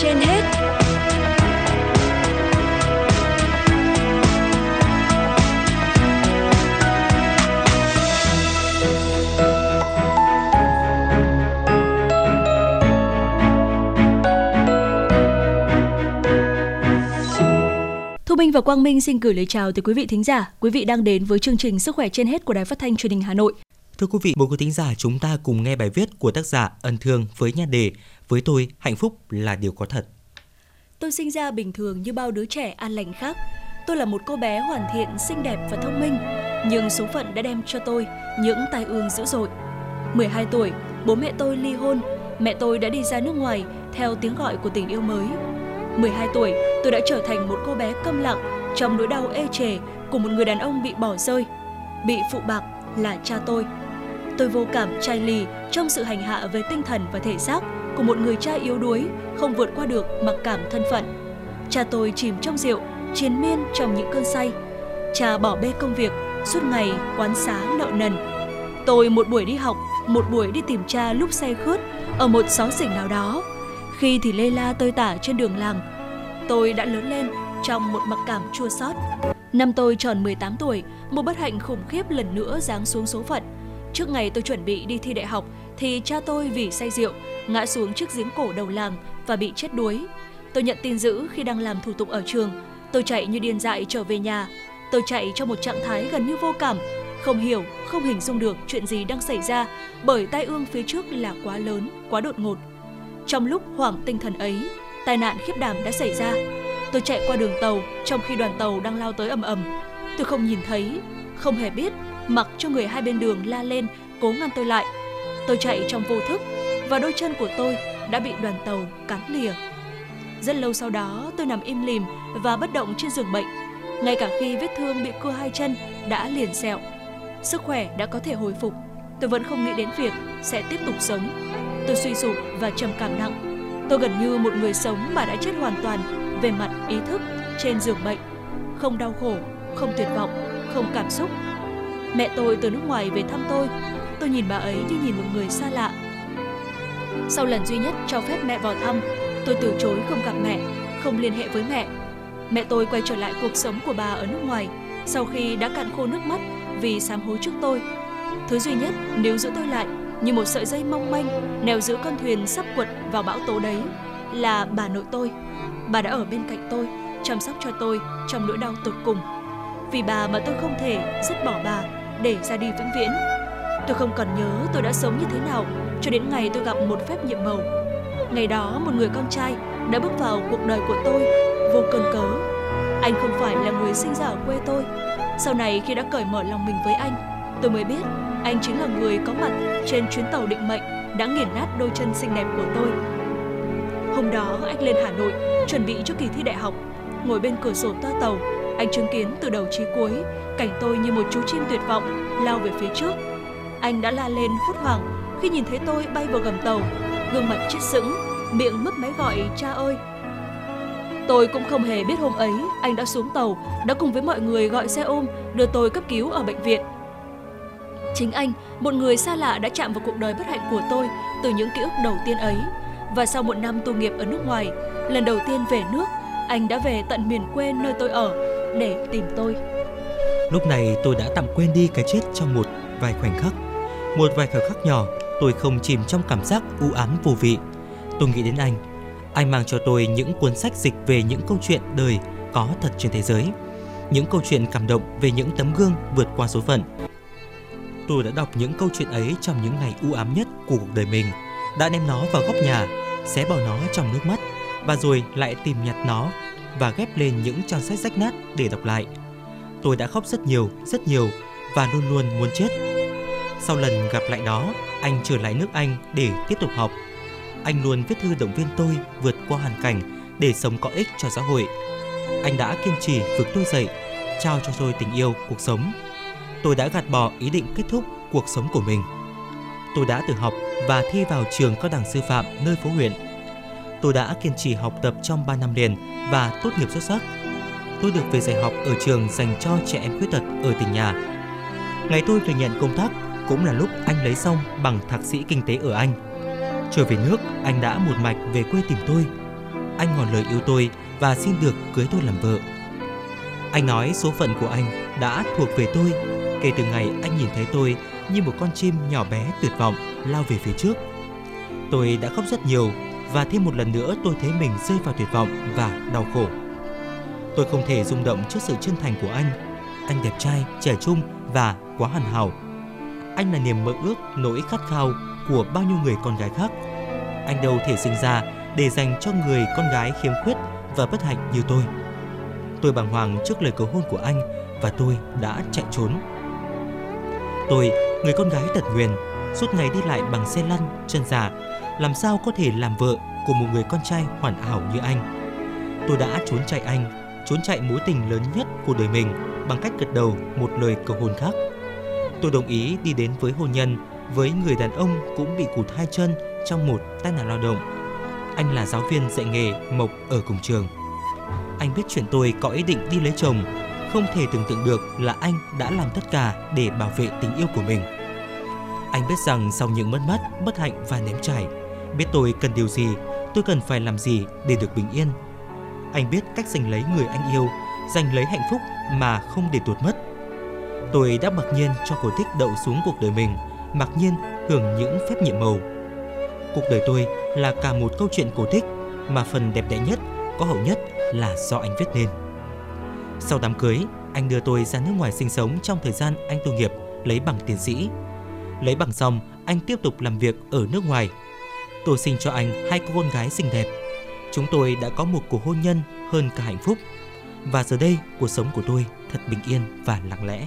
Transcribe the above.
trên hết Thu Minh và Quang Minh xin gửi lời chào tới quý vị thính giả. Quý vị đang đến với chương trình Sức khỏe trên hết của Đài Phát thanh Truyền hình Hà Nội. Thưa quý vị, mời quý thính giả chúng ta cùng nghe bài viết của tác giả Ân Thương với nhan đề với tôi, hạnh phúc là điều có thật. Tôi sinh ra bình thường như bao đứa trẻ an lành khác. Tôi là một cô bé hoàn thiện, xinh đẹp và thông minh, nhưng số phận đã đem cho tôi những tai ương dữ dội. 12 tuổi, bố mẹ tôi ly hôn, mẹ tôi đã đi ra nước ngoài theo tiếng gọi của tình yêu mới. 12 tuổi, tôi đã trở thành một cô bé câm lặng trong nỗi đau ê chề của một người đàn ông bị bỏ rơi, bị phụ bạc là cha tôi. Tôi vô cảm chai lì trong sự hành hạ về tinh thần và thể xác của một người cha yếu đuối, không vượt qua được mặc cảm thân phận. Cha tôi chìm trong rượu, triền miên trong những cơn say. Cha bỏ bê công việc, suốt ngày quán xá nợ nần. Tôi một buổi đi học, một buổi đi tìm cha lúc xe khướt ở một xó xỉnh nào đó. Khi thì lê la tơi tả trên đường làng. Tôi đã lớn lên trong một mặc cảm chua xót. Năm tôi tròn 18 tuổi, một bất hạnh khủng khiếp lần nữa giáng xuống số phận. Trước ngày tôi chuẩn bị đi thi đại học thì cha tôi vì say rượu ngã xuống trước giếng cổ đầu làng và bị chết đuối. Tôi nhận tin dữ khi đang làm thủ tục ở trường. Tôi chạy như điên dại trở về nhà. Tôi chạy trong một trạng thái gần như vô cảm, không hiểu, không hình dung được chuyện gì đang xảy ra bởi tai ương phía trước là quá lớn, quá đột ngột. Trong lúc hoảng tinh thần ấy, tai nạn khiếp đảm đã xảy ra. Tôi chạy qua đường tàu trong khi đoàn tàu đang lao tới ầm ầm. Tôi không nhìn thấy, không hề biết, mặc cho người hai bên đường la lên cố ngăn tôi lại. Tôi chạy trong vô thức và đôi chân của tôi đã bị đoàn tàu cắn lìa. Rất lâu sau đó tôi nằm im lìm và bất động trên giường bệnh. Ngay cả khi vết thương bị cưa hai chân đã liền sẹo. Sức khỏe đã có thể hồi phục. Tôi vẫn không nghĩ đến việc sẽ tiếp tục sống. Tôi suy sụp và trầm cảm nặng. Tôi gần như một người sống mà đã chết hoàn toàn về mặt ý thức trên giường bệnh. Không đau khổ, không tuyệt vọng, không cảm xúc. Mẹ tôi từ nước ngoài về thăm tôi. Tôi nhìn bà ấy như nhìn một người xa lạ. Sau lần duy nhất cho phép mẹ vào thăm, tôi từ chối không gặp mẹ, không liên hệ với mẹ. Mẹ tôi quay trở lại cuộc sống của bà ở nước ngoài sau khi đã cạn khô nước mắt vì sám hối trước tôi. Thứ duy nhất nếu giữ tôi lại như một sợi dây mong manh neo giữ con thuyền sắp quật vào bão tố đấy là bà nội tôi. Bà đã ở bên cạnh tôi, chăm sóc cho tôi trong nỗi đau tột cùng. Vì bà mà tôi không thể dứt bỏ bà để ra đi vĩnh viễn. Tôi không còn nhớ tôi đã sống như thế nào cho đến ngày tôi gặp một phép nhiệm màu. Ngày đó một người con trai đã bước vào cuộc đời của tôi vô cơn cớ. Anh không phải là người sinh ra ở quê tôi. Sau này khi đã cởi mở lòng mình với anh, tôi mới biết anh chính là người có mặt trên chuyến tàu định mệnh đã nghiền nát đôi chân xinh đẹp của tôi. Hôm đó anh lên Hà Nội chuẩn bị cho kỳ thi đại học. Ngồi bên cửa sổ toa tàu, anh chứng kiến từ đầu chí cuối cảnh tôi như một chú chim tuyệt vọng lao về phía trước. Anh đã la lên hốt hoảng khi nhìn thấy tôi bay vào gầm tàu, gương mặt chết sững, miệng mấp máy gọi cha ơi. Tôi cũng không hề biết hôm ấy anh đã xuống tàu, đã cùng với mọi người gọi xe ôm đưa tôi cấp cứu ở bệnh viện. Chính anh, một người xa lạ đã chạm vào cuộc đời bất hạnh của tôi từ những ký ức đầu tiên ấy. Và sau một năm tu nghiệp ở nước ngoài, lần đầu tiên về nước, anh đã về tận miền quê nơi tôi ở để tìm tôi. Lúc này tôi đã tạm quên đi cái chết trong một vài khoảnh khắc. Một vài khoảnh khắc nhỏ, tôi không chìm trong cảm giác u ám vô vị. Tôi nghĩ đến anh. Anh mang cho tôi những cuốn sách dịch về những câu chuyện đời có thật trên thế giới. Những câu chuyện cảm động về những tấm gương vượt qua số phận, Tôi đã đọc những câu chuyện ấy trong những ngày u ám nhất của cuộc đời mình, đã đem nó vào góc nhà, xé bỏ nó trong nước mắt và rồi lại tìm nhặt nó và ghép lên những trang sách rách nát để đọc lại. Tôi đã khóc rất nhiều, rất nhiều và luôn luôn muốn chết. Sau lần gặp lại đó, anh trở lại nước Anh để tiếp tục học. Anh luôn viết thư động viên tôi vượt qua hoàn cảnh để sống có ích cho xã hội. Anh đã kiên trì vực tôi dậy, trao cho tôi tình yêu, cuộc sống tôi đã gạt bỏ ý định kết thúc cuộc sống của mình. Tôi đã tự học và thi vào trường cao đẳng sư phạm nơi phố huyện. Tôi đã kiên trì học tập trong 3 năm liền và tốt nghiệp xuất sắc. Tôi được về dạy học ở trường dành cho trẻ em khuyết tật ở tỉnh nhà. Ngày tôi về nhận công tác cũng là lúc anh lấy xong bằng thạc sĩ kinh tế ở Anh. Trở về nước, anh đã một mạch về quê tìm tôi. anh ngỏ lời yêu tôi và xin được cưới tôi làm vợ. Anh nói số phận của anh đã thuộc về tôi kể từ ngày anh nhìn thấy tôi như một con chim nhỏ bé tuyệt vọng lao về phía trước. Tôi đã khóc rất nhiều và thêm một lần nữa tôi thấy mình rơi vào tuyệt vọng và đau khổ. Tôi không thể rung động trước sự chân thành của anh. Anh đẹp trai, trẻ trung và quá hoàn hảo. Anh là niềm mơ ước, nỗi khát khao của bao nhiêu người con gái khác. Anh đâu thể sinh ra để dành cho người con gái khiếm khuyết và bất hạnh như tôi. Tôi bàng hoàng trước lời cầu hôn của anh và tôi đã chạy trốn. Tôi, người con gái tật nguyền, suốt ngày đi lại bằng xe lăn, chân giả, làm sao có thể làm vợ của một người con trai hoàn hảo như anh. Tôi đã trốn chạy anh, trốn chạy mối tình lớn nhất của đời mình bằng cách gật đầu một lời cầu hôn khác. Tôi đồng ý đi đến với hôn nhân với người đàn ông cũng bị cụt hai chân trong một tai nạn lao động. Anh là giáo viên dạy nghề mộc ở cùng trường. Anh biết chuyện tôi có ý định đi lấy chồng, không thể tưởng tượng được là anh đã làm tất cả để bảo vệ tình yêu của mình. Anh biết rằng sau những mất mát, bất hạnh và ném trải, biết tôi cần điều gì, tôi cần phải làm gì để được bình yên. Anh biết cách giành lấy người anh yêu, giành lấy hạnh phúc mà không để tuột mất. Tôi đã mặc nhiên cho cổ tích đậu xuống cuộc đời mình, mặc nhiên hưởng những phép nhiệm màu. Cuộc đời tôi là cả một câu chuyện cổ tích mà phần đẹp đẽ nhất, có hậu nhất là do anh viết nên. Sau đám cưới, anh đưa tôi ra nước ngoài sinh sống trong thời gian anh tu nghiệp lấy bằng tiến sĩ. Lấy bằng xong, anh tiếp tục làm việc ở nước ngoài. Tôi sinh cho anh hai cô con gái xinh đẹp. Chúng tôi đã có một cuộc hôn nhân hơn cả hạnh phúc. Và giờ đây, cuộc sống của tôi thật bình yên và lặng lẽ.